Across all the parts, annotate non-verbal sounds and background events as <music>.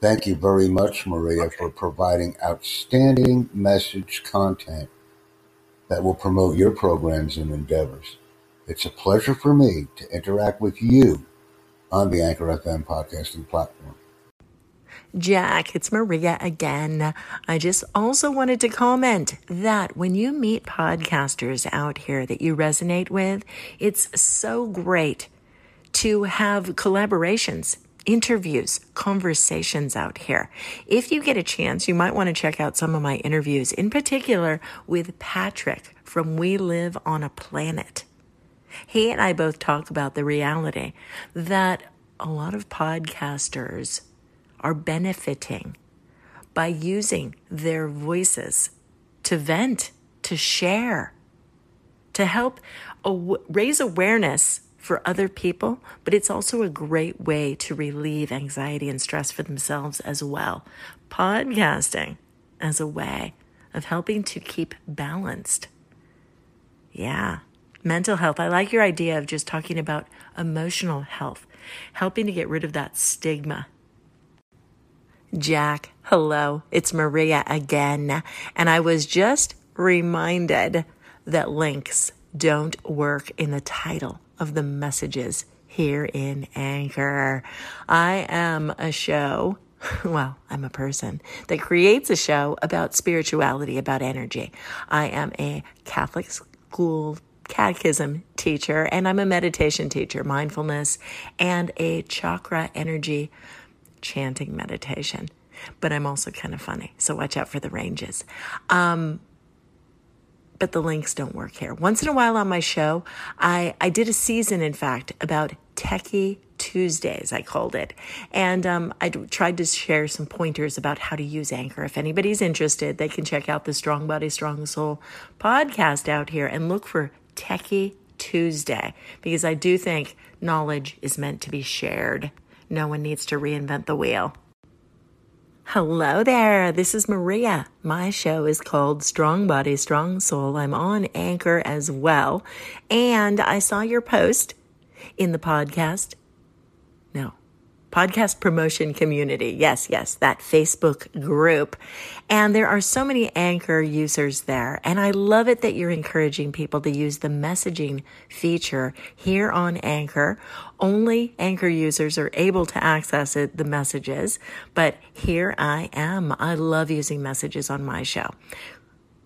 Thank you very much, Maria, Okay. for providing outstanding message content that will promote your programs and endeavors. It's a pleasure for me to interact with you on the Anchor FM podcasting platform. Jack, it's Maria again. I just also wanted to comment that when you meet podcasters out here that you resonate with, it's so great to have collaborations, interviews, conversations out here. If you get a chance, you might want to check out some of my interviews, in particular with Patrick from We Live on a Planet. He and I both talk about the reality that a lot of podcasters are benefiting by using their voices to vent, to share, to help aw- raise awareness for other people, but it's also a great way to relieve anxiety and stress for themselves as well. Podcasting as a way of helping to keep balanced. Yeah. Mental health. I like your idea of just talking about emotional health, helping to get rid of that stigma Jack, hello, it's Maria again. And I was just reminded that links don't work in the title of the messages here in Anchor. I am a show, <laughs> well, I'm a person that creates a show about spirituality, about energy. I am a Catholic school catechism teacher and I'm a meditation teacher, mindfulness, and a chakra energy chanting meditation. But I'm also kind of funny, so watch out for the ranges. Um, but the links don't work here. Once in a while on my show, I, I did a season, in fact, about Techie Tuesdays, I called it. And um, tried to share some pointers about how to use Anchor. If anybody's interested, they can check out the Strong Body, Strong Soul podcast out here and look for Techie Tuesday because I do think knowledge is meant to be shared. No one needs to reinvent the wheel. Hello there. This is Maria. My show is called Strong Body, Strong Soul. I'm on Anchor as well. And I saw your post in the podcast. No, podcast promotion community. Yes, yes, that Facebook group. And there are so many Anchor users there. And I love it that you're encouraging people to use the messaging feature here on Anchor. Only Anchor users are able to access it, the messages. But here I am. I love using messages on my show.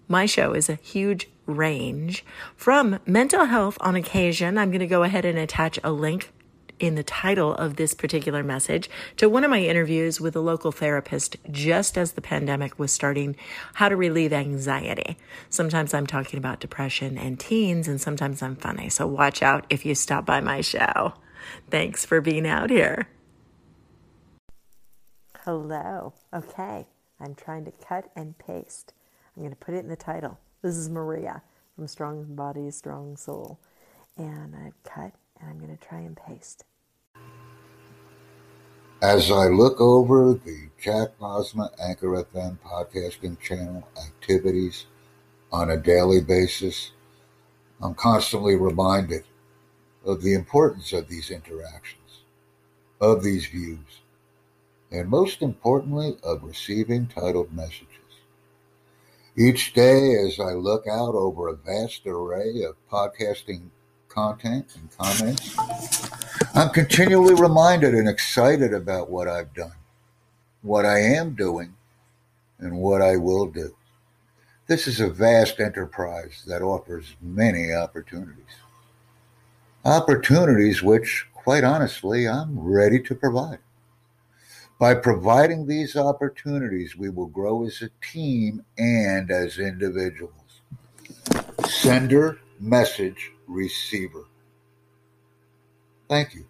My show is a huge range from mental health on occasion. I'm going to go ahead and attach a link in the title of this particular message to one of my interviews with a local therapist just as the pandemic was starting, how to relieve anxiety. Sometimes I'm talking about depression and teens, and sometimes I'm funny. So watch out if you stop by my show. Thanks for being out here. Hello. Okay. I'm trying to cut and paste. I'm going to put it in the title. This is Maria from Strong Body, Strong Soul. And I've cut and I'm going to try and paste. As I look over the Jack Bosma Anchor FM podcasting channel activities on a daily basis, I'm constantly reminded of the importance of these interactions, of these views, and most importantly, of receiving titled messages. Each day, as I look out over a vast array of podcasting content and comments, I'm continually reminded and excited about what I've done, what I am doing, and what I will do. This is a vast enterprise that offers many opportunities. Opportunities which, quite honestly, I'm ready to provide. By providing these opportunities, we will grow as a team and as individuals. Sender, message, receiver. Thank you.